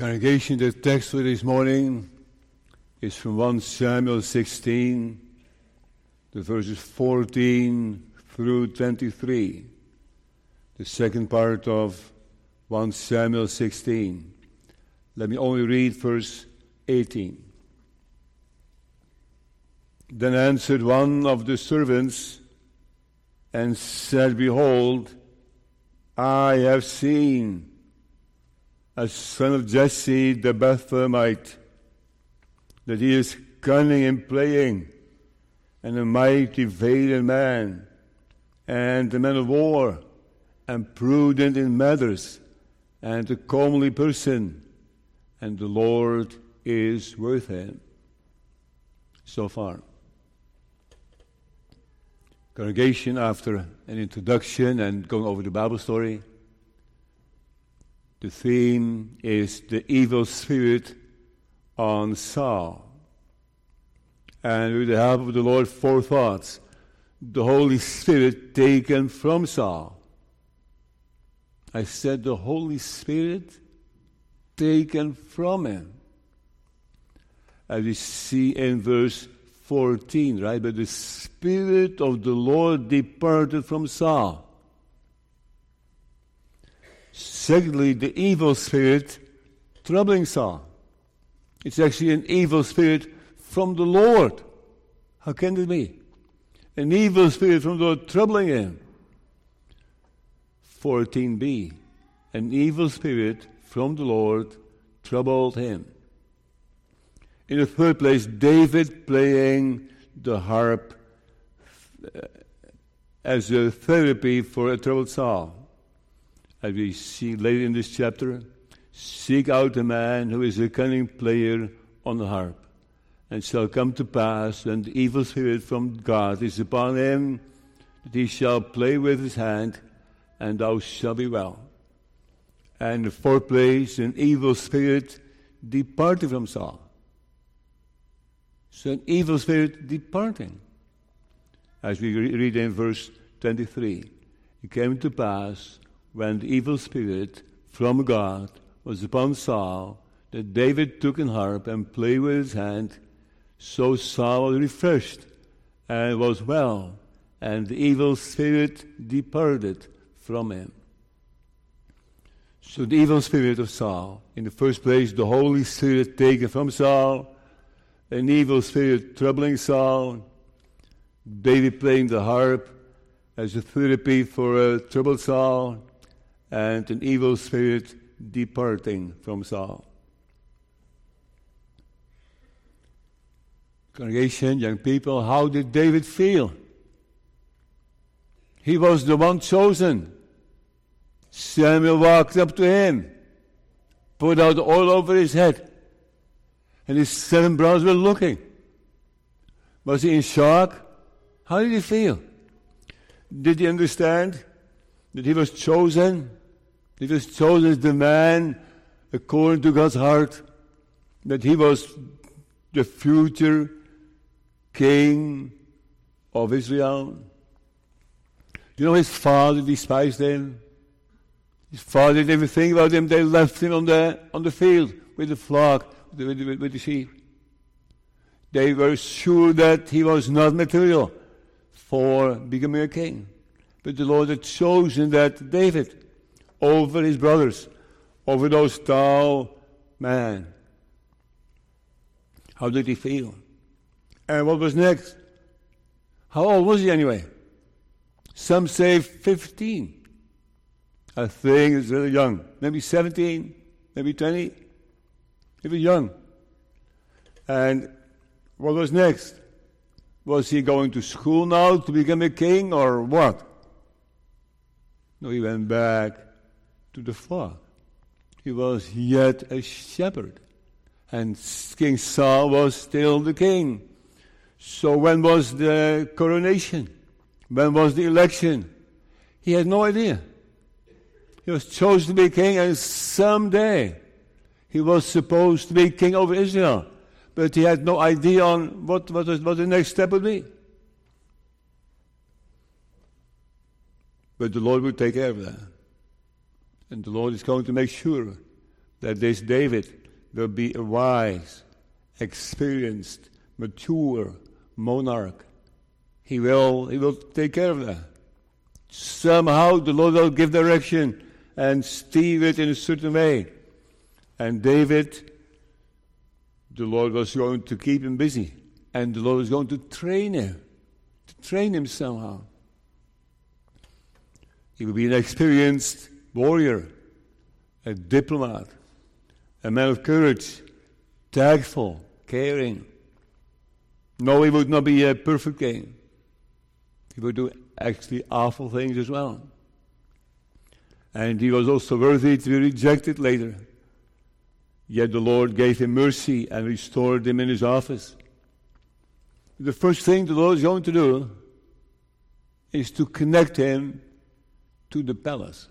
Congregation, the text for this morning is from 1 Samuel 16, the verses 14 through 23. The second part of 1 Samuel 16. Let me only read verse 18. Then answered one of the servants and said, Behold, I have seen a son of Jesse the Bethlehemite, that he is cunning in playing, and a mighty valiant man, and a man of war, and prudent in matters, and a comely person, and the Lord is with him. So far. Congregation, after an introduction and going over the Bible story, the theme is the evil spirit on Saul. And with the help of the Lord, four thoughts. The Holy Spirit taken from Saul. I said the Holy Spirit taken from him. As we see in verse 14, right? But the Spirit of the Lord departed from Saul. Secondly, the evil spirit troubling Saul. It's actually an evil spirit from the Lord. How can it be? An evil spirit from the Lord troubling him. 14b. An evil spirit from the Lord troubled him. In the third place, David playing the harp uh, as a therapy for a troubled Saul as we see later in this chapter, seek out a man who is a cunning player on the harp. And shall come to pass when the evil spirit from God is upon him, that he shall play with his hand, and thou shalt be well. And the fourth place, an evil spirit departed from Saul. So an evil spirit departing. As we read in verse 23, it came to pass when the evil spirit from God was upon Saul, that David took an harp and played with his hand. So Saul was refreshed and was well, and the evil spirit departed from him. So the evil spirit of Saul, in the first place, the Holy Spirit taken from Saul, an evil spirit troubling Saul, David playing the harp as a therapy for a troubled Saul, and an evil spirit departing from Saul. Congregation, young people, how did David feel? He was the one chosen. Samuel walked up to him, put out oil over his head, and his seven brothers were looking. Was he in shock? How did he feel? Did he understand that he was chosen? He was chosen the man according to God's heart, that he was the future king of Israel. You know, his father despised him. His father didn't even think about him. They left him on the, on the field with the flock, with the, with the sheep. They were sure that he was not material for becoming a king. But the Lord had chosen that David over his brothers, over those tall men. How did he feel? And what was next? How old was he anyway? Some say 15. I think he's really young. Maybe 17, maybe 20. He was young. And what was next? Was he going to school now to become a king or what? No, he went back to the flock. He was yet a shepherd. And King Saul was still the king. So when was the coronation? When was the election? He had no idea. He was chosen to be king, and someday he was supposed to be king over Israel. But he had no idea on what, what, what the next step would be. But the Lord would take care of that. And the Lord is going to make sure that this David will be a wise, experienced, mature monarch. He will, he will take care of that. Somehow the Lord will give direction and steer it in a certain way. And David, the Lord was going to keep him busy. And the Lord was going to train him, to train him somehow. He will be an experienced warrior, a diplomat, a man of courage, tactful, caring. No, he would not be a perfect king. He would do actually awful things as well. And he was also worthy to be rejected later. Yet the Lord gave him mercy and restored him in his office. The first thing the Lord is going to do is to connect him to the palace,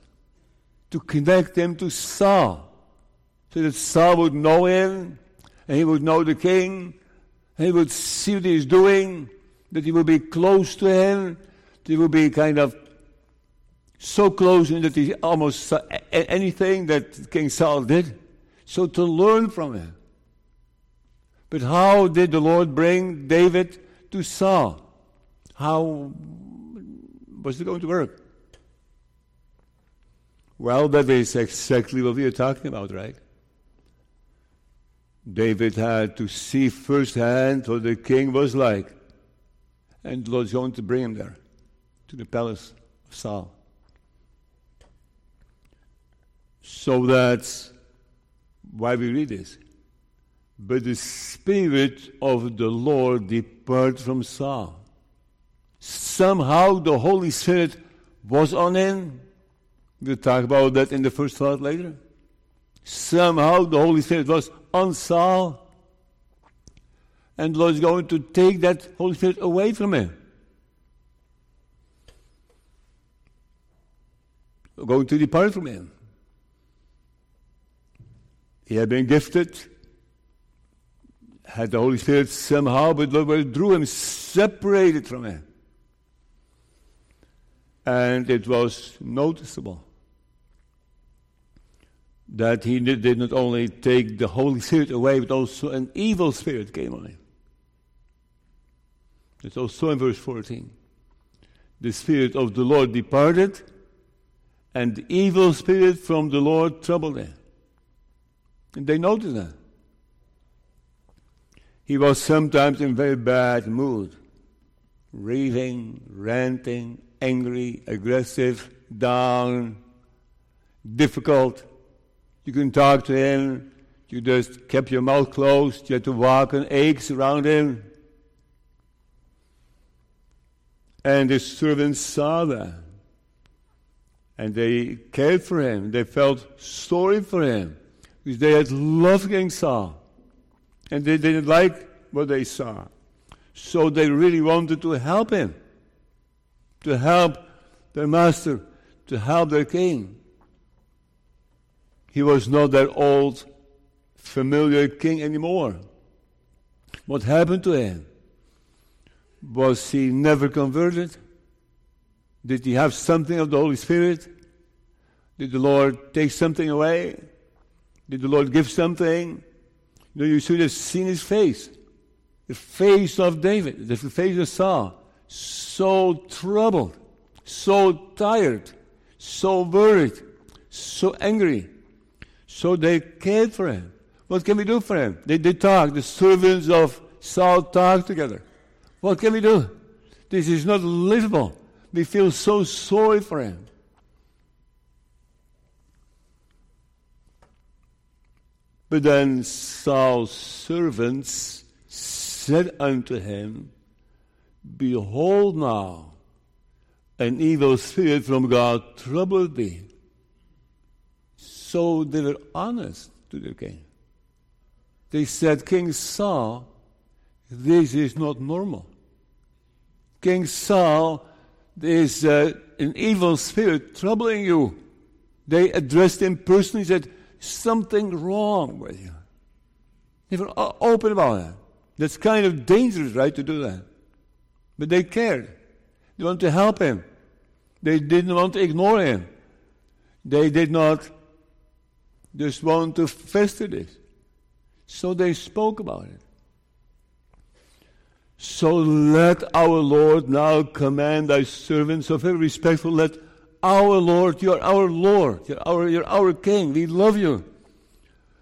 to connect him to Saul so that Saul would know him, and he would know the king, and he would see what he's doing, that he would be close to him, that he would be kind of so close in that he almost anything that King Saul did. So to learn from him. But how did the Lord bring David to Saul? How was it going to work? Well, that is exactly what we are talking about, right? David had to see firsthand what the king was like. And Lord's going to bring him there, to the palace of Saul. So that's why we read this. But the Spirit of the Lord departed from Saul. Somehow the Holy Spirit was on him. We'll talk about that in the first thought later. Somehow the Holy Spirit was on Saul. And the Lord is going to take that Holy Spirit away from him. Going to depart from him. He had been gifted, had the Holy Spirit somehow, but the Lord drew him separated from him. And it was noticeable that he did not only take the Holy Spirit away, but also an evil spirit came on him. It's also in verse 14. The Spirit of the Lord departed, and the evil spirit from the Lord troubled him. And they noticed that. He was sometimes in very bad mood, raving, ranting, angry, aggressive, down, difficult. You couldn't talk to him. You just kept your mouth closed. You had to walk on aches around him. And the servants saw that. And they cared for him. They felt sorry for him. Because they had loved King Saul. And they didn't like what they saw. So they really wanted to help him. To help their master. To help their king. He was not that old, familiar king anymore. What happened to him? Was he never converted? Did he have something of the Holy Spirit? Did the Lord take something away? Did the Lord give something? No, you should have seen his face. The face of David, the face of Saul. So troubled, so tired, so worried, so angry. So they cared for him. What can we do for him? They, they talk. The servants of Saul talk together. What can we do? This is not livable. We feel so sorry for him. But then Saul's servants said unto him, Behold now, an evil spirit from God troubled thee. So they were honest to the king. They said, King Saul, this is not normal. King Saul, there's uh, an evil spirit troubling you. They addressed him personally, said, something wrong with you. They were open about that. That's kind of dangerous, right, to do that. But they cared. They wanted to help him. They didn't want to ignore him. They did not just want to fester this. So they spoke about it. So let our Lord now command thy servants, so very respectful, let our Lord, you're our Lord, you're our, you're our King, we love you.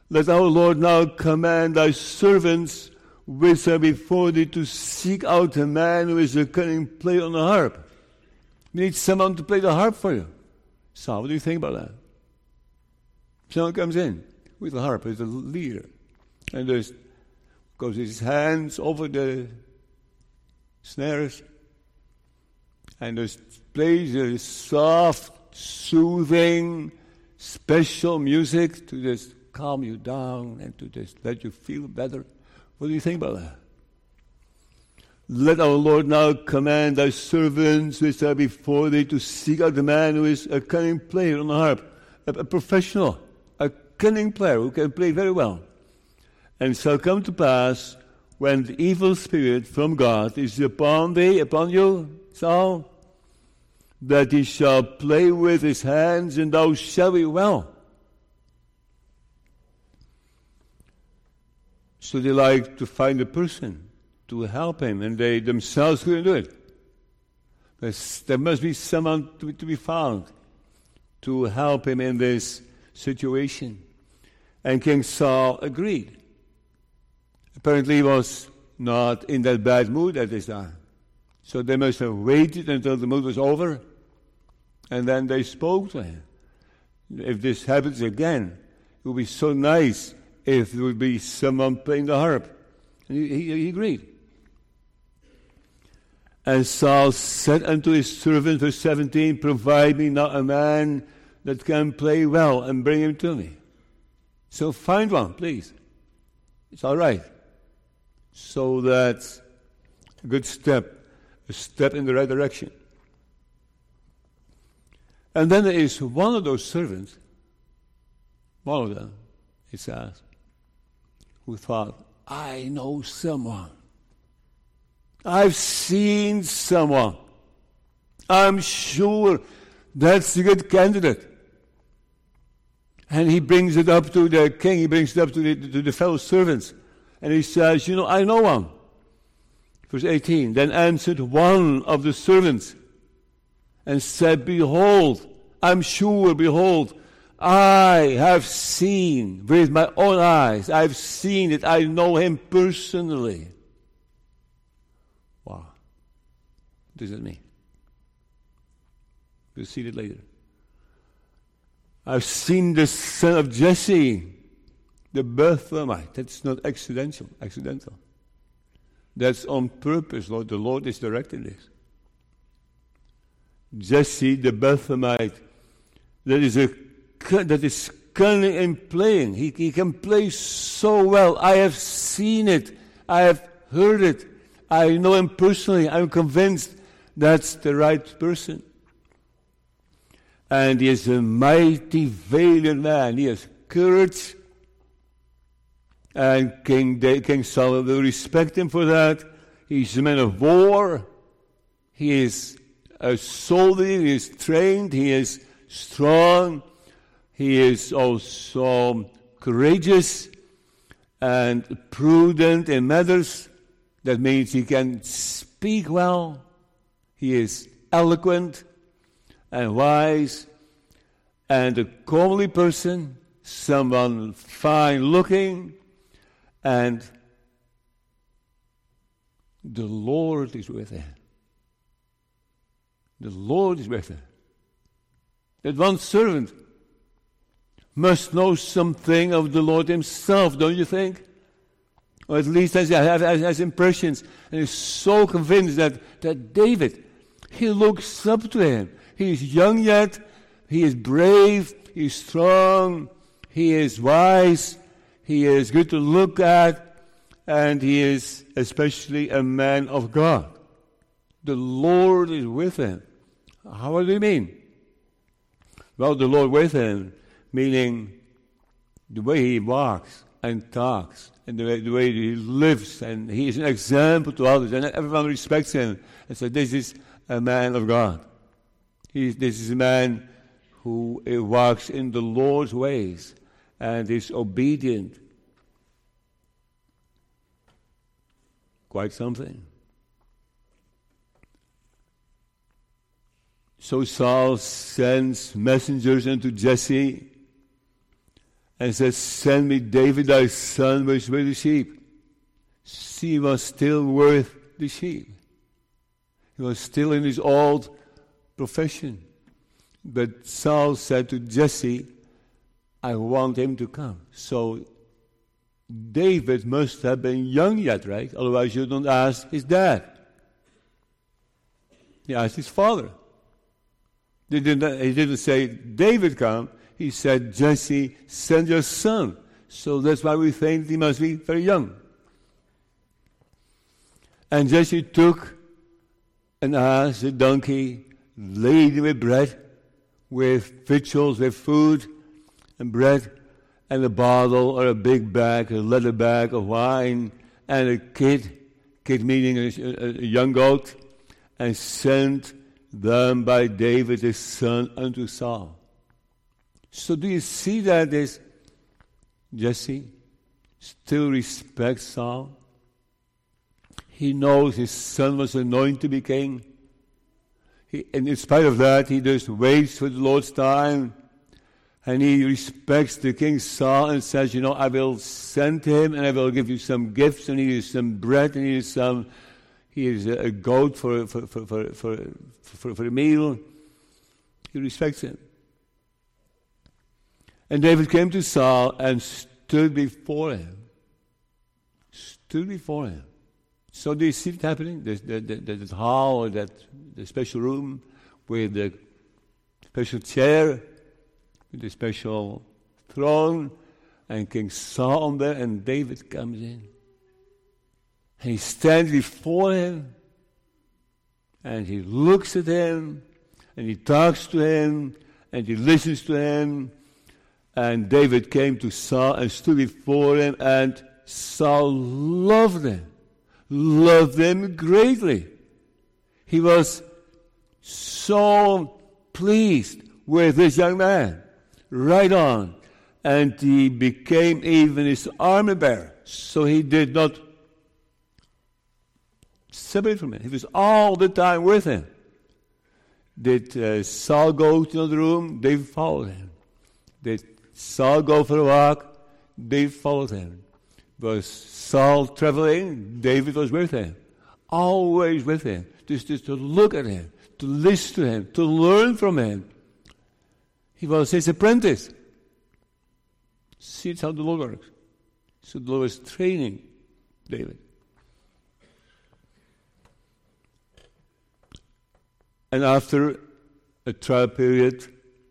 Let our Lord now command thy servants which are before thee to seek out a man who is a cunning player on the harp. We need someone to play the harp for you. So, what do you think about that? Someone comes in with the harp as a leader, and there's goes his hands over the snares, and there's plays a soft, soothing, special music to just calm you down and to just let you feel better. What do you think about that? Let our Lord now command thy servants which are before thee to seek out the man who is a cunning player on the harp, a, a professional, a cunning player who can play very well. And it shall come to pass when the evil spirit from God is upon thee, upon you, Saul, that he shall play with his hands, and thou shalt be well. So they like to find a person to help him, and they themselves couldn't do it. But there must be someone to, to be found to help him in this situation. And King Saul agreed. Apparently, he was not in that bad mood at this time. So they must have waited until the mood was over, and then they spoke to him. If this happens again, it would be so nice if there would be someone playing the harp. And he, he, he agreed. And Saul said unto his servant, verse 17, Provide me not a man that can play well and bring him to me. So find one, please. It's all right. So that's a good step, a step in the right direction. And then there is one of those servants, one of them, it says, who thought, I know someone. I've seen someone. I'm sure that's a good candidate. And he brings it up to the king, he brings it up to the, to the fellow servants. And he says, You know, I know one. Verse 18 Then answered one of the servants and said, Behold, I'm sure, behold, I have seen with my own eyes, I've seen it, I know him personally. Wow. What does it mean? We'll see it later. I've seen the son of Jesse, the Bethlehemite. That's not accidental. Accidental. That's on purpose, Lord. The Lord is directing this. Jesse, the Bethlehemite, that is a that is cunning in playing. He, he can play so well. I have seen it. I have heard it. I know him personally. I'm convinced that's the right person. And he is a mighty, valiant man. He has courage. And King, King Solomon will respect him for that. He's a man of war. He is a soldier. He is trained. He is strong. He is also courageous and prudent in matters. That means he can speak well. He is eloquent and wise and a comely person, someone fine looking, and the Lord is with him. The Lord is with him. That one servant must know something of the Lord Himself, don't you think? Or at least as, as, as impressions. And he's so convinced that, that David, he looks up to him. He is young yet, he is brave, he is strong, he is wise, he is good to look at, and he is especially a man of God. The Lord is with him. How do you mean? Well, the Lord with him meaning the way he walks and talks and the way, the way he lives, and he is an example to others, and everyone respects him. And so, this is a man of God. This is a man who eh, walks in the Lord's ways and is obedient. Quite something. So Saul sends messengers unto Jesse and says, Send me David thy son, which with the sheep. He was still worth the sheep. He was still in his old profession. But Saul said to Jesse, I want him to come. So David must have been young yet, right? Otherwise, you don't ask his dad. He asked his father. He didn't, he didn't say, David come. He said, Jesse, send your son. So that's why we think he must be very young. And Jesse took an ass, a donkey, laden with bread, with victuals, with food and bread, and a bottle or a big bag, a leather bag of wine, and a kid, kid meaning a, a, young goat, and sent them by David his son unto Saul. So do you see that this Jesse still respects Saul? He knows his son was anointed to be king. He, and in spite of that, he just waits for the Lord's time. And he respects the king Saul and says, You know, I will send him and I will give you some gifts and he is some bread and he is some he is a goat for, for, for, for, for, for, for a meal. He respects him. And David came to Saul and stood before him. Stood before him. So do you see it happening? The, the, the, the hall that the special room with the special chair, with the special throne, and King Saul on there, and David comes in. And he stands before him, and he looks at him, and he talks to him, and he listens to him. And David came to Saul and stood before him, and Saul loved him loved them greatly. He was so pleased with this young man. Right on. And he became even his armor bearer. So he did not separate from him. He was all the time with him. Did uh, Saul go to another room? They followed him. Did Saul go for a walk? They followed him. Was Saul traveling, David was with him. Always with him. Just, just to look at him, to listen to him, to learn from him. He was his apprentice. See how the Lord works. So the Lord was training David. And after a trial period,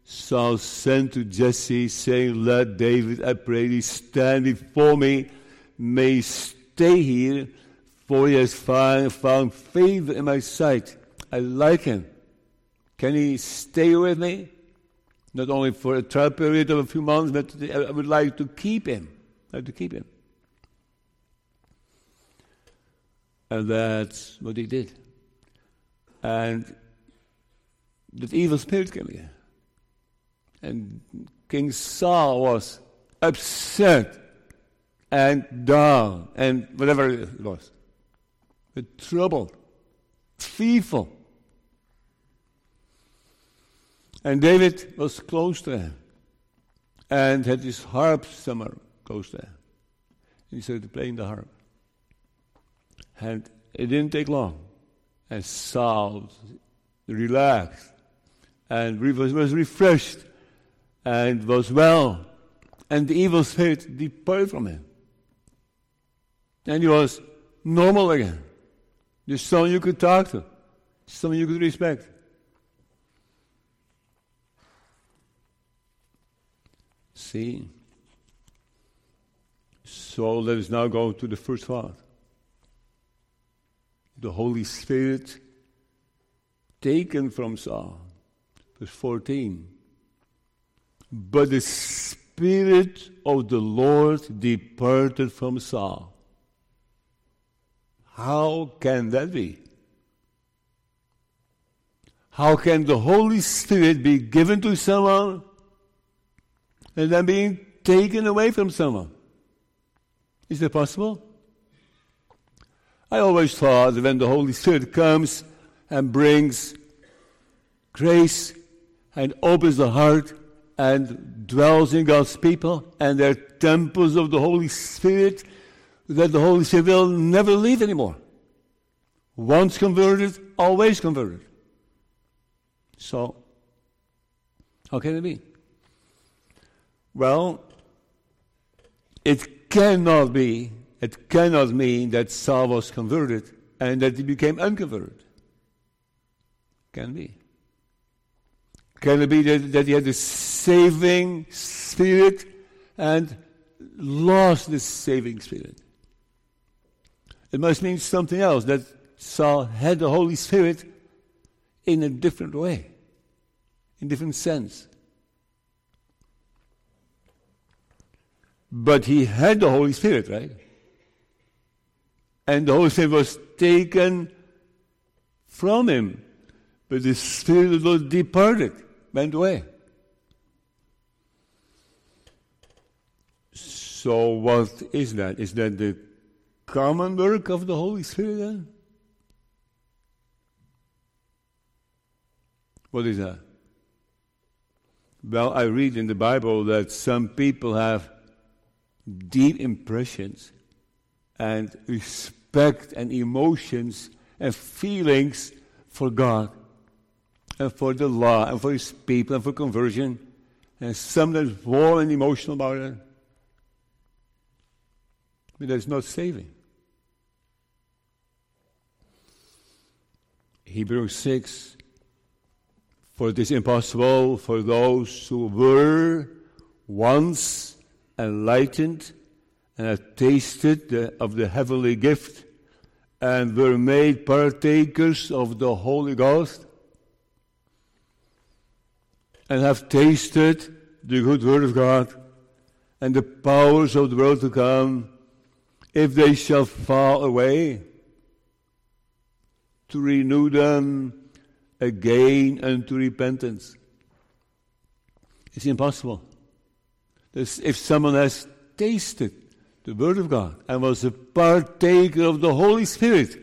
Saul sent to Jesse, saying, Let David, I pray thee, stand before me may stay here, for he has found, found favor in my sight. I like him. Can he stay with me? Not only for a trial period of a few months, but I would like to keep him. I like to keep him. And that's what he did. And the evil spirit came again. And King Saul was upset and down and whatever it was. Troubled, fearful. And David was close to him and had his harp somewhere close to him. He started playing the harp. And it didn't take long. And Saul relaxed and was refreshed and was well. And the evil spirit departed from him. And he was normal again. Just someone you could talk to, someone you could respect. See? So let us now go to the first thought. The Holy Spirit taken from Saul. Verse 14. But the Spirit of the Lord departed from Saul. How can that be? How can the Holy Spirit be given to someone and then being taken away from someone. Is that possible? I always thought that when the Holy Spirit comes and brings grace and opens the heart and dwells in God's people and they're temples of the Holy Spirit, that the Holy Spirit will never leave anymore. Once converted, always converted. So, how can it be? Well, it cannot be, it cannot mean that Saul was converted and that he became unconverted. Can be. Can it be that, that he had the saving spirit and lost the saving spirit? It must mean something else that Saul had the Holy Spirit in a different way, in different sense. But he had the Holy Spirit, right? And the Holy Spirit was taken from him. But the Spirit of the Lord departed, went away. So, what is that? Is that the common work of the Holy Spirit then? What is that? Well, I read in the Bible that some people have deep impressions and respect and emotions and feelings for God and for the law and for His people and for conversion, and sometimes warm and emotional about it. But that's not saving. Hebrews 6 For it is impossible for those who were once enlightened and have tasted the, of the heavenly gift and were made partakers of the Holy Ghost and have tasted the good word of God and the powers of the world to come, if they shall fall away, to renew them again unto repentance. It's impossible if someone has tasted the Word of God and was a partaker of the Holy Spirit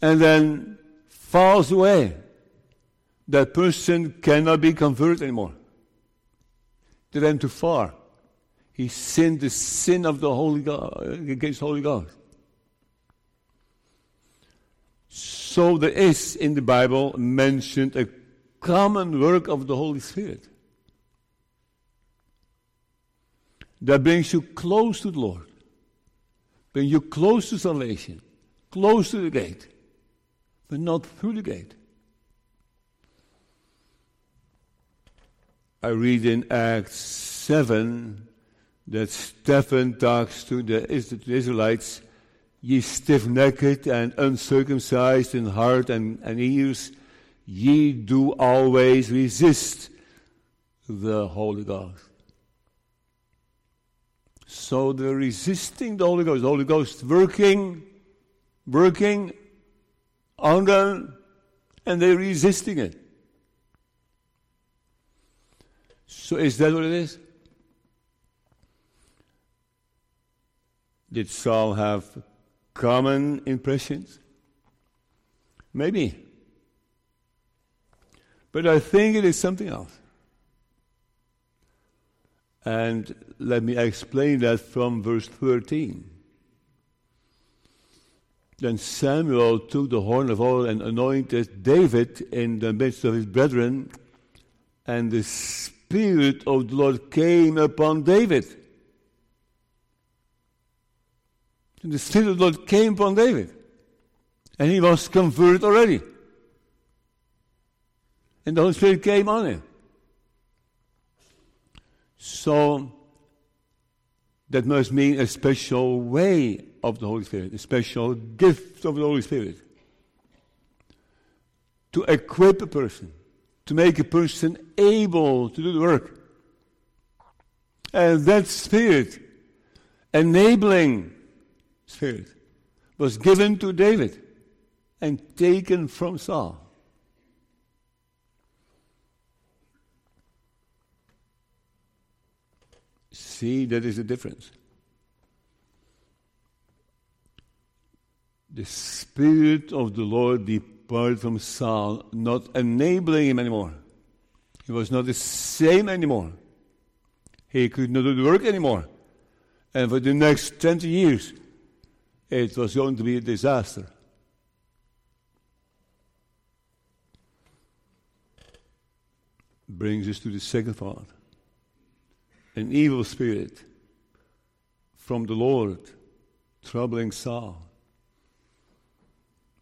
and then falls away, that person cannot be converted anymore. They went too far. He sinned the sin of the Holy God against Holy God. So there is in the Bible mentioned a common work of the Holy Spirit. that brings you close to the Lord, brings you close to salvation, close to the gate, but not through the gate. I read in Acts 7 that Stephen talks to the Israelites, ye stiff necked and uncircumcised in heart and, and ears, ye do always resist the Holy Ghost. So they're resisting the Holy Ghost. The Holy Ghost working, working on them, and they're resisting it. So is that what it is? Did Saul have common impressions? Maybe. But I think it is something else. And let me explain that from verse 13. Then Samuel took the horn of oil and anointed David in the midst of his brethren, and the Spirit of the Lord came upon David. The Spirit of the Lord came upon David. And he was converted already. And the Holy Spirit came on him. So that must mean a special way of the Holy Spirit, a special gift of the Holy Spirit. To equip a person, to make a person able to do the work. And that spirit, enabling spirit, was given to David and taken from Saul. See, that is the difference. The Spirit of the Lord departed from Saul, not enabling him anymore. He was not the same anymore. He could not do the work anymore. And for the next 20 years, it was going to be a disaster. Brings us to the second part. An evil spirit from the Lord troubling Saul.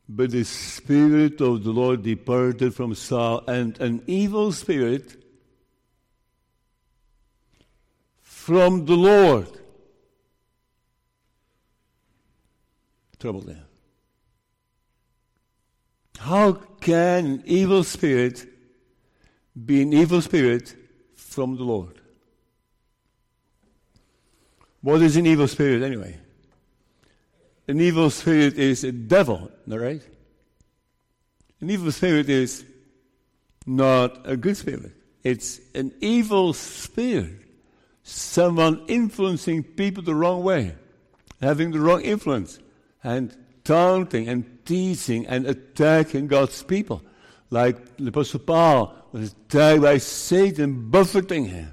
But the Spirit of the Lord departed from Saul, and an evil spirit from the Lord troubled him. How can an evil spirit be an evil spirit from the Lord? What is an evil spirit anyway? An evil spirit is a devil, right? An evil spirit is not a good spirit. It's an evil spirit. Someone influencing people the wrong way, having the wrong influence, and taunting and teasing and attacking God's people. Like the Apostle Paul was attacked by Satan, buffeting him.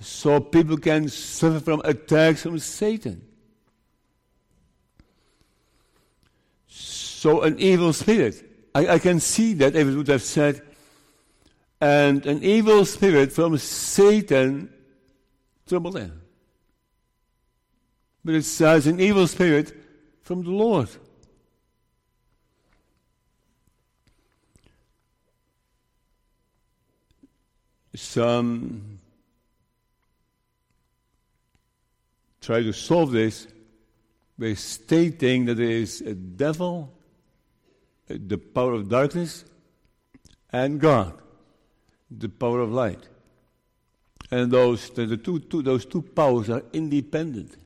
So people can suffer from attacks from Satan. So an evil spirit. I, I can see that if it would have said, and an evil spirit from Satan troubled him. But it says an evil spirit from the Lord. Some um, try to solve this by stating that there is a devil the power of darkness, and God, the power of light. And those, the two, two, those two powers are independent.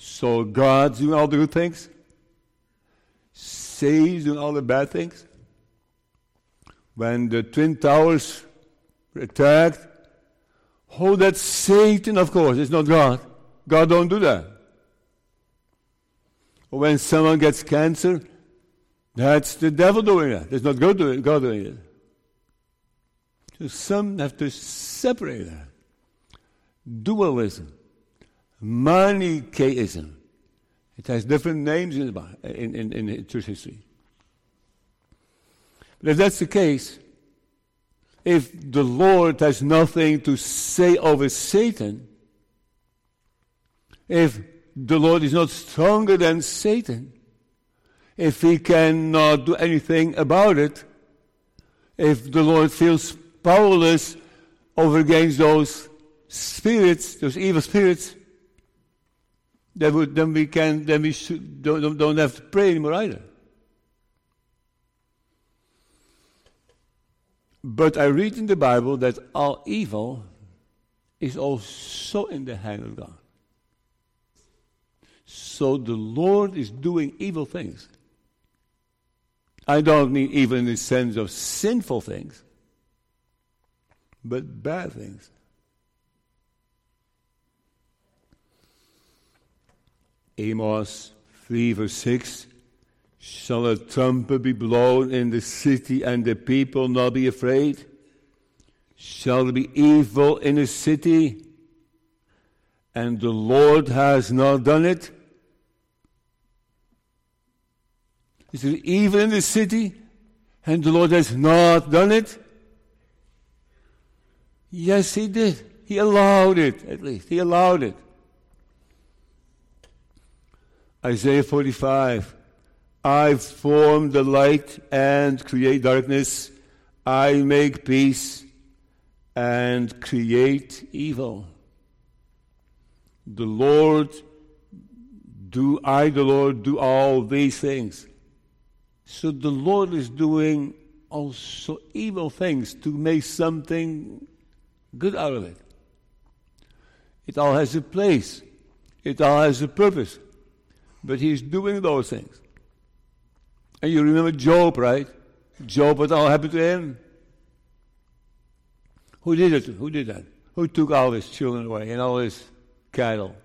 So God's doing all the good things, Satan's doing all the bad things. When the Twin Towers were attacked, oh, that's Satan, of course, it's not God. God don't do that. Or when someone gets cancer, that's the devil doing it. It's not God doing, God doing it. So some have to separate that. Dualism, Manichaeism. It has different names in, in, in, in church history. But if that's the case, if the Lord has nothing to say over Satan, if the Lord is not stronger than Satan, if he cannot do anything about it, if the Lord feels powerless over against those spirits, those evil spirits, then we, then we can then we don't, don't have to pray anymore either. But I read in the Bible that all evil is also in the hand of God. So the Lord is doing evil things. I don't mean even in the sense of sinful things, but bad things. Amos 3 verse 6 Shall a trumpet be blown in the city and the people not be afraid? Shall there be evil in the city and the Lord has not done it? Is there evil in the city and the Lord has not done it? Yes, He did. He allowed it, at least. He allowed it. Isaiah 45 I form the light and create darkness. I make peace and create evil. The Lord, do I, the Lord, do all these things. So the Lord is doing also evil things to make something good out of it. It all has a place, it all has a purpose. But He's doing those things. And you remember Job, right? Job, what all happened to him? Who did it? Who did that? who took all his children away and all his cattle.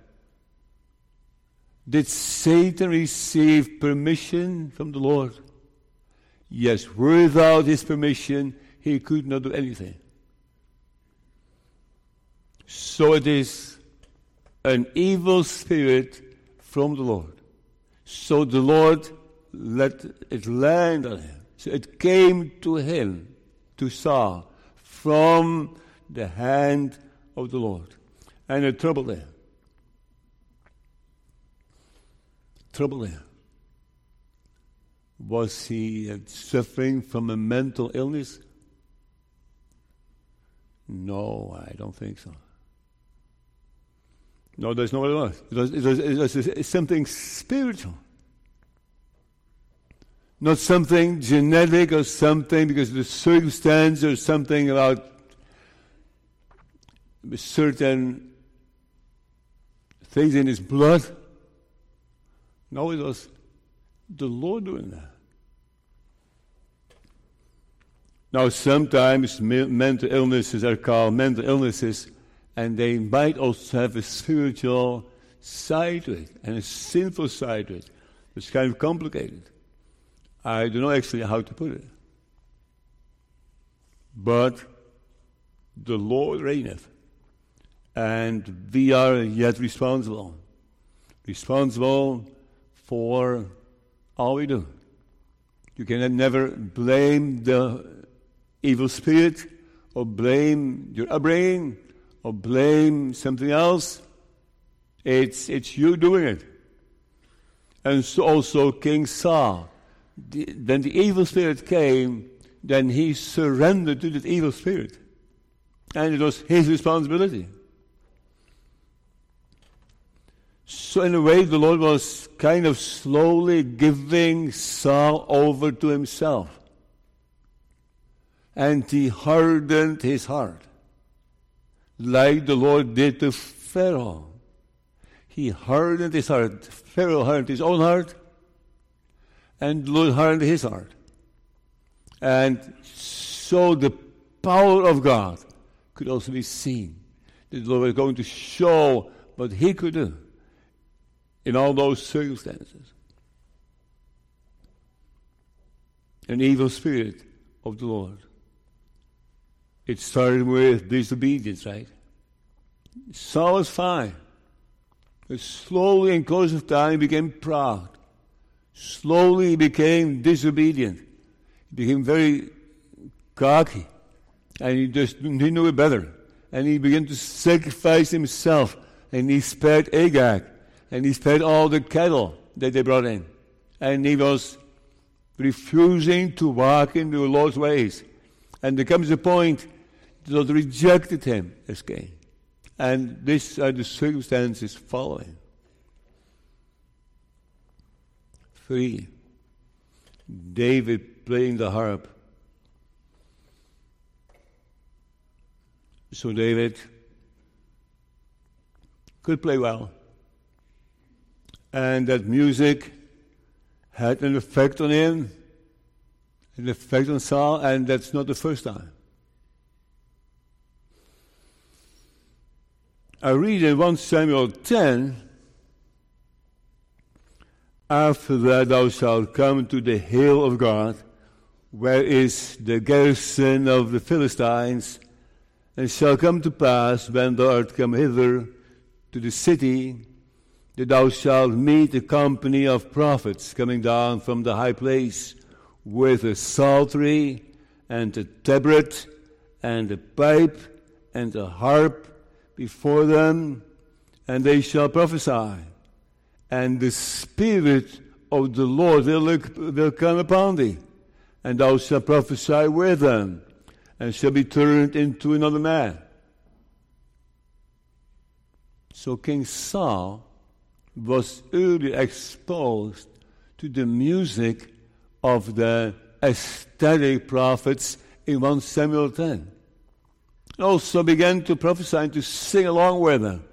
Did Satan receive permission from the Lord? Yes, without his permission, he could not do anything. So it is an evil spirit from the Lord. So the Lord let it land on him. So it came to him, to Saul, from the hand of the Lord. And it troubled him. Troubled him. Was he suffering from a mental illness? No, I don't think so. No, there's no what it was. It was, it was, it was something spiritual. Not something genetic or something because of the circumstance or something about certain things in his blood. No, it was the Lord doing that. Now, sometimes mental illnesses are called mental illnesses, and they might also have a spiritual side to it and a sinful side to it. It's kind of complicated. I don't know actually how to put it. But the Lord reigneth, and we are yet responsible. Responsible for all we do. You can never blame the evil spirit, or blame your upbringing, or blame something else. It's, it's you doing it. And so also King Saul. The, the evil spirit came, then he surrendered to the evil spirit. And it was his responsibility. So, in a way, the Lord was kind of slowly giving Saul over to himself and he hardened his heart, like the Lord did to Pharaoh. He hardened his heart. Pharaoh hardened his own heart, and Lord hardened his heart. And so the power of God could also be seen. The Lord was going to show what he could do in all those circumstances. An evil spirit of the Lord. It started with disobedience, right? Saul was fine. But slowly, in course of time, he became proud. Slowly, he became disobedient. He became very cocky. And he just he knew it better. And he began to sacrifice himself. And he spared Agag. And he spared all the cattle that they brought in. And he was refusing to walk in the Lord's ways. And there comes a point that rejected him as king. And these are the circumstances following. Three, David playing the harp. So David could play well. And that music had an effect on him, an effect on Saul, and that's not the first time. I read in 1 Samuel 10 After that thou shalt come to the hill of God, where is the garrison of the Philistines, and shall come to pass when thou art come hither to the city, that thou shalt meet a company of prophets coming down from the high place with a psaltery and a tabret and a pipe and a harp before them, and they shall prophesy. And the Spirit of the Lord will, will come upon thee, and thou shalt prophesy with them, and shall be turned into another man. So King Saul was early exposed to the music of the ecstatic prophets in 1 Samuel 10 also began to prophesy and to sing along with them.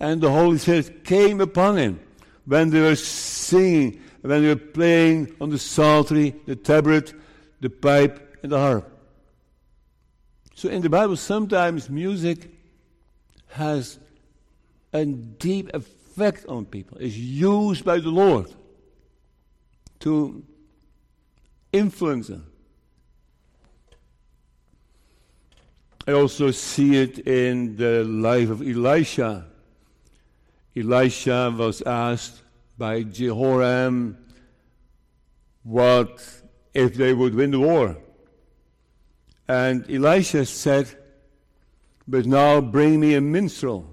And the Holy Spirit came upon him when they were singing, when they were playing on the psaltery, the tabret, the pipe, and the harp. So in the Bible, sometimes music has a deep effect on people, it's used by the Lord to influence them. I also see it in the life of Elisha. Elisha was asked by Jehoram what if they would win the war. And Elisha said, But now bring me a minstrel.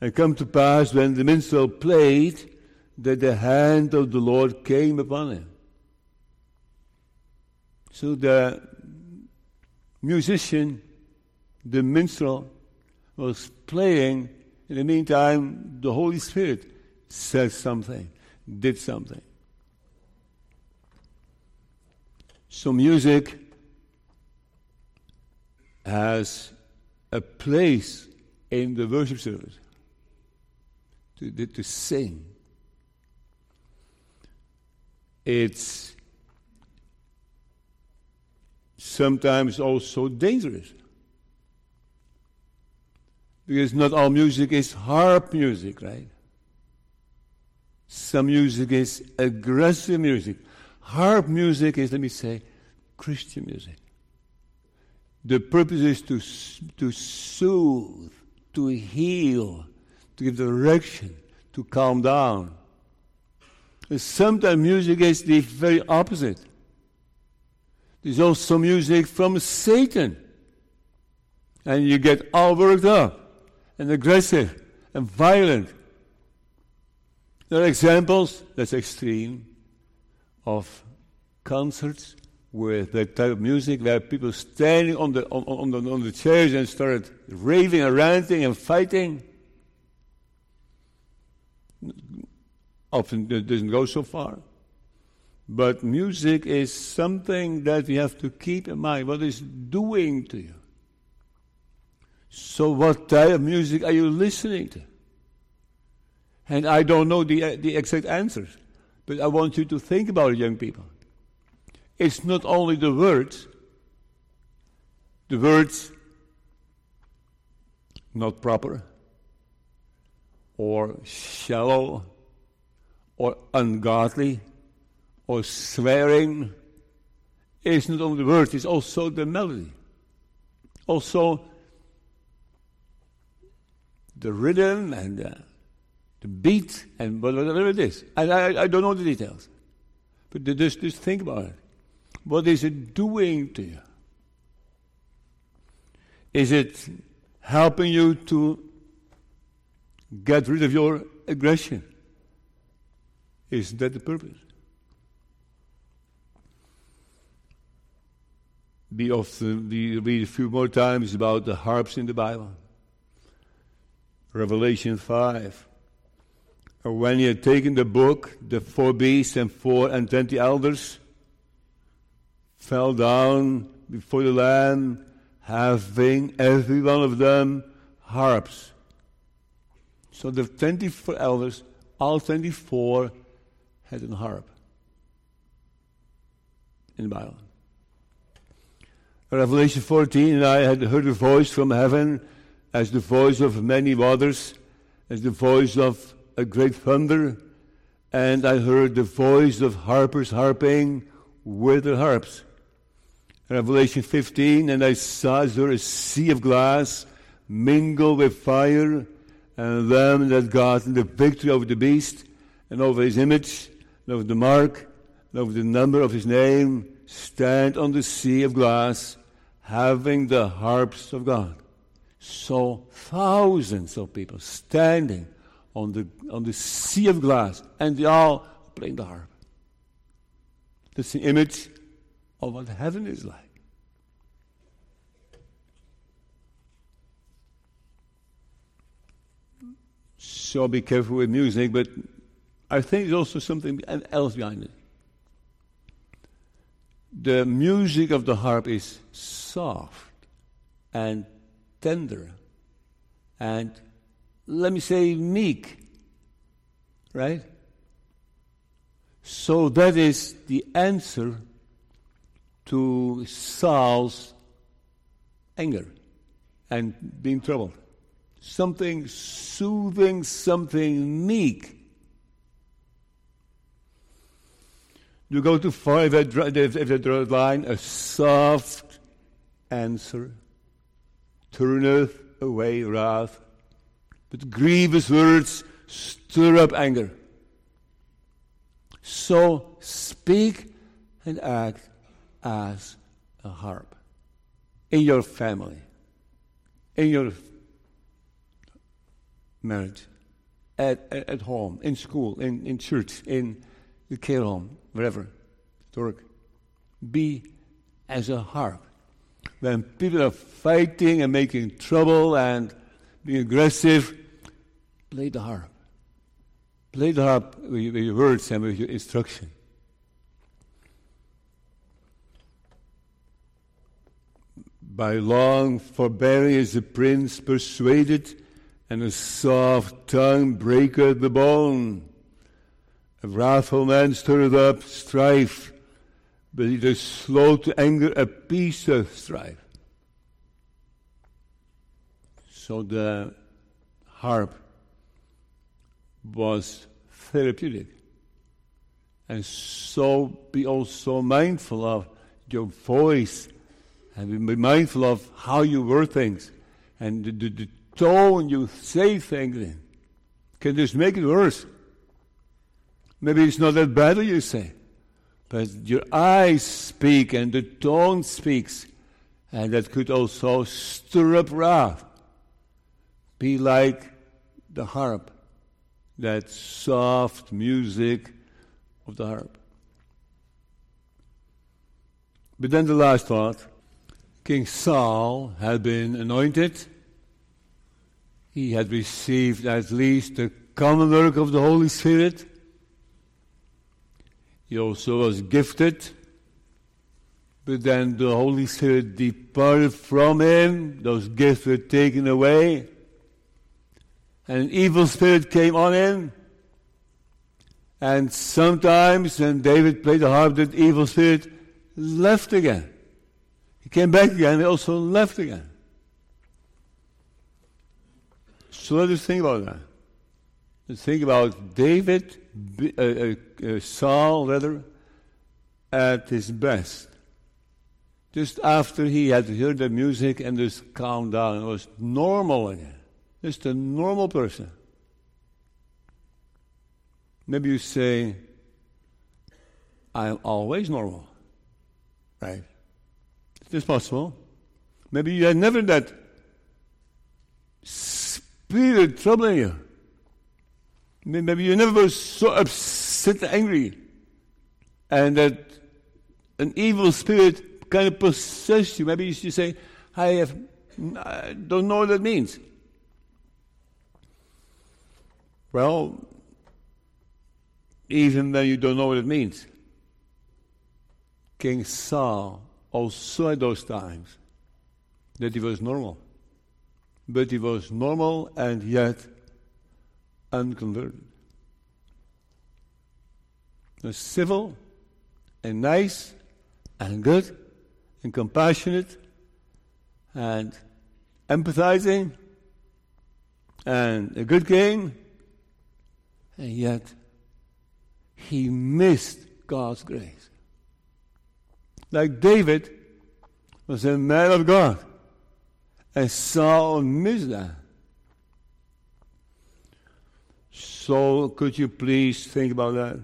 And come to pass when the minstrel played, that the hand of the Lord came upon him. So the musician, the minstrel, was playing. In the meantime, the Holy Spirit said something, did something. So music has a place in the worship service to, to sing. It's sometimes also dangerous. Because not all music is harp music, right? Some music is aggressive music. Harp music is, let me say, Christian music. The purpose is to, to soothe, to heal, to give direction, to calm down. Sometimes music is the very opposite. There's also music from Satan. And you get all worked up and aggressive and violent. There are examples, that's extreme, of concerts with that type of music where people standing on the, on, on, the, on the chairs and started raving and ranting and fighting. Often it doesn't go so far. But music is something that we have to keep in mind what is doing to you. So, what type of music are you listening to? And I don't know the, uh, the exact answers, but I want you to think about it, young people. It's not only the words, the words not proper, or shallow, or ungodly, or swearing. It's not only the words, it's also the melody. Also, the rhythm and the, the beat and whatever it is. And I, I don't know the details. But just, just think about it. What is it doing to you? Is it helping you to get rid of your aggression? Isn't that the purpose? We often we read a few more times about the harps in the Bible. Revelation 5. When he had taken the book, the four beasts and four and twenty elders fell down before the Lamb, having every one of them harps. So the 24 elders, all 24, had a harp in the Bible. Revelation 14, and I had heard a voice from heaven as the voice of many waters, as the voice of a great thunder, and I heard the voice of harpers harping with their harps. Revelation 15, and I saw there a sea of glass mingled with fire, and them that got the victory over the beast, and over his image, and over the mark, and over the number of his name, stand on the sea of glass, having the harps of God. So thousands of people standing on the, on the sea of glass, and they all playing the harp. That's the image of what heaven is like. So be careful with music, but I think there's also something else behind it. The music of the harp is soft and tender and, let me say, meek, right? So that is the answer to Saul's anger and being troubled. something soothing, something meek. You go too far if a line, a soft answer turneth away wrath, but grievous words stir up anger. So speak and act as a harp in your family, in your marriage, at, at, at home, in school, in, in church, in the care home, wherever, work. Be as a harp. When people are fighting and making trouble and being aggressive, play the harp. Play the harp with your words and with your instruction. By long forbearing is the prince persuaded, and a soft tongue breaketh the bone. A wrathful man stirreth up strife, but it is slow to anger a peace of strife. So the harp was therapeutic. And so be also mindful of your voice and be mindful of how you word things and the, the, the tone you say things in can just make it worse. Maybe it's not that bad what you say, but your eyes speak and the tone speaks, and that could also stir up wrath. Be like the harp, that soft music of the harp. But then the last thought King Saul had been anointed. He had received at least the common work of the Holy Spirit. He also was gifted, but then the Holy Spirit departed from him. Those gifts were taken away. And an evil spirit came on him. And sometimes when David played the harp, that evil spirit left again. He came back again, he also left again. So let us think about that. Think about David, uh, uh, uh, Saul, rather, at his best. Just after he had heard the music and just calmed down and was normal again. Just a normal person. Maybe you say, I'm always normal. Right? Is this possible. Maybe you had never that spirit troubling you. Maybe you never were so upset and angry. And that an evil spirit kind of possessed you. Maybe you should say, I, have, I don't know what that means. Well, even then you don't know what it means. King Saul also at those times that he was normal. But he was normal and yet unconverted. Was civil and nice and good and compassionate and empathizing and a good king, and yet he missed God's grace like David was a man of God. And Saul missed that. So, could you please think about that?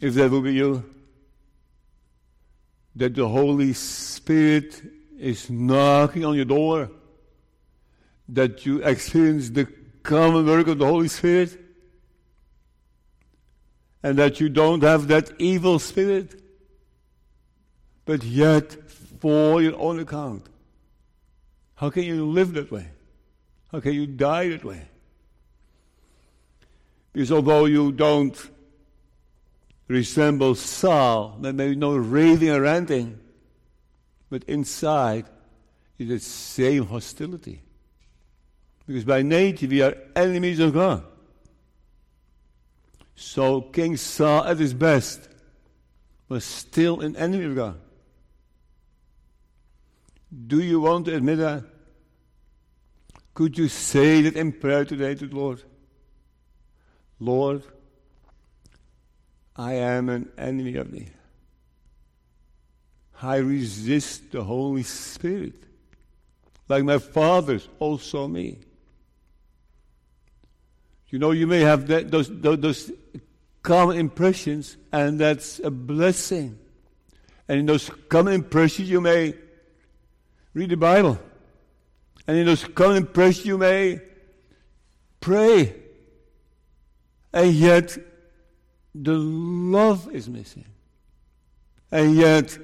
If that would be you, that the Holy Spirit is knocking on your door, that you experience the common work of the Holy Spirit, and that you don't have that evil spirit but yet for your own account. How can you live that way? How can you die that way? Because although you don't resemble Saul, there may be no raving or ranting, but inside is the same hostility. Because by nature we are enemies of God. So King Saul at his best was still an enemy of God. Do you want to admit that? Could you say that in prayer today to the Lord? Lord, I am an enemy of thee. I resist the Holy Spirit, like my fathers also me. You know, you may have that, those, those, those common impressions, and that's a blessing. And in those common impressions, you may read the Bible. And in those common impressions, you may pray. And yet, the love is missing. And yet,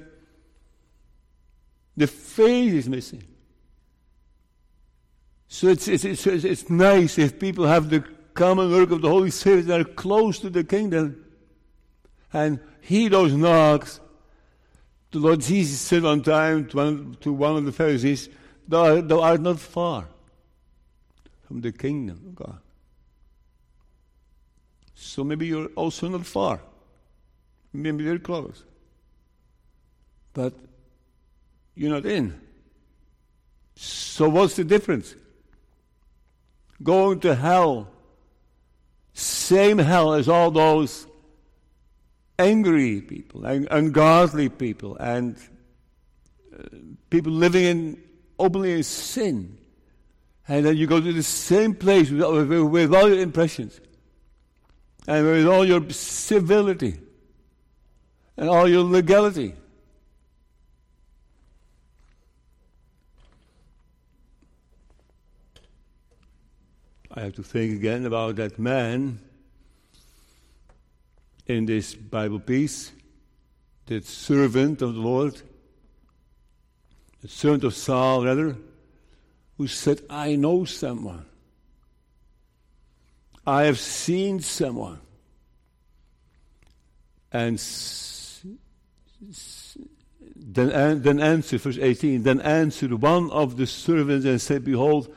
the faith is missing. So it's, it's, it's, it's nice if people have the common work of the Holy Spirit that are close to the kingdom and hear those knocks. The Lord Jesus said one time to one, to one of the Pharisees, thou, thou art not far from the kingdom of God. So maybe you're also not far. Maybe very close. But you're not in. So what's the difference? Going to hell, same hell as all those angry people, and ungodly people, and uh, people living in openly in sin. And then you go to the same place with, with, with all your impressions and with all your civility and all your legality. I have to think again about that man in this Bible piece, that servant of the Lord, the servant of Saul, rather, who said, I know someone. I have seen someone. And then, then answered, verse 18, then answered one of the servants and said, Behold,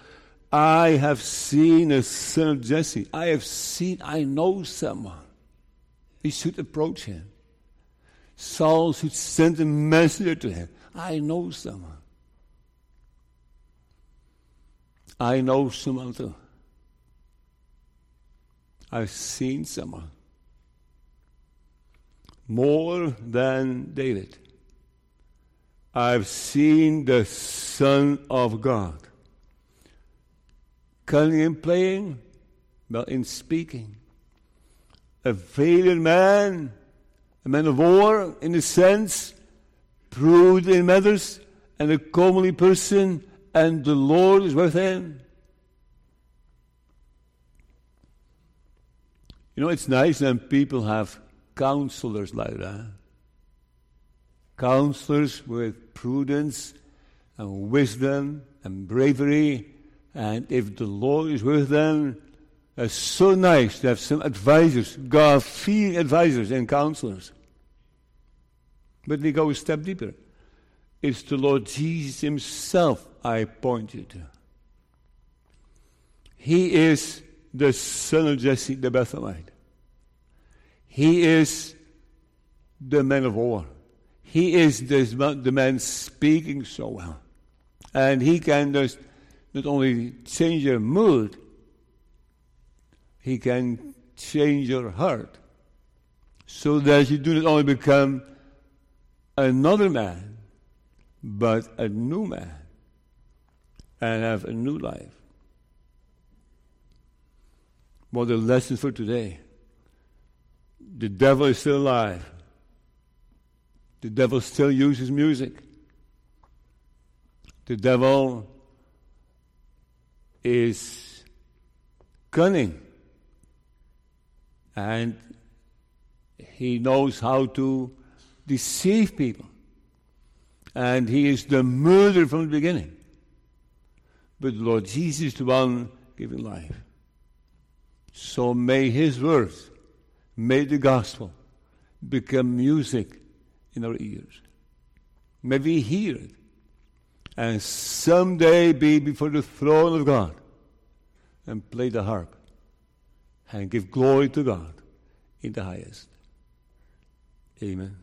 I have seen a son of Jesse. I have seen, I know someone. He should approach him. Saul should send a messenger to him. I know someone. I know someone too. I've seen someone more than David. I've seen the Son of God. Cunning in playing, but in speaking. A valiant man, a man of war in a sense, proved in matters, and a comely person, and the Lord is with him. You know, it's nice when people have counselors like that. Counselors with prudence and wisdom and bravery. And if the Lord is with them, it's so nice to have some advisors, God fearing advisors and counselors. But we go a step deeper. It's the Lord Jesus Himself I point you to. He is the son of Jesse the Bethlehemite. He is the man of war. He is the man speaking so well. And he can just not only change your mood, he can change your heart. So that you do not only become another man, but a new man and have a new life. What the lesson for today. The devil is still alive. The devil still uses music. The devil is cunning. And he knows how to deceive people. And he is the murderer from the beginning. But the Lord Jesus is the one giving life. So may his words May the gospel become music in our ears. May we hear it and someday be before the throne of God and play the harp and give glory to God in the highest. Amen.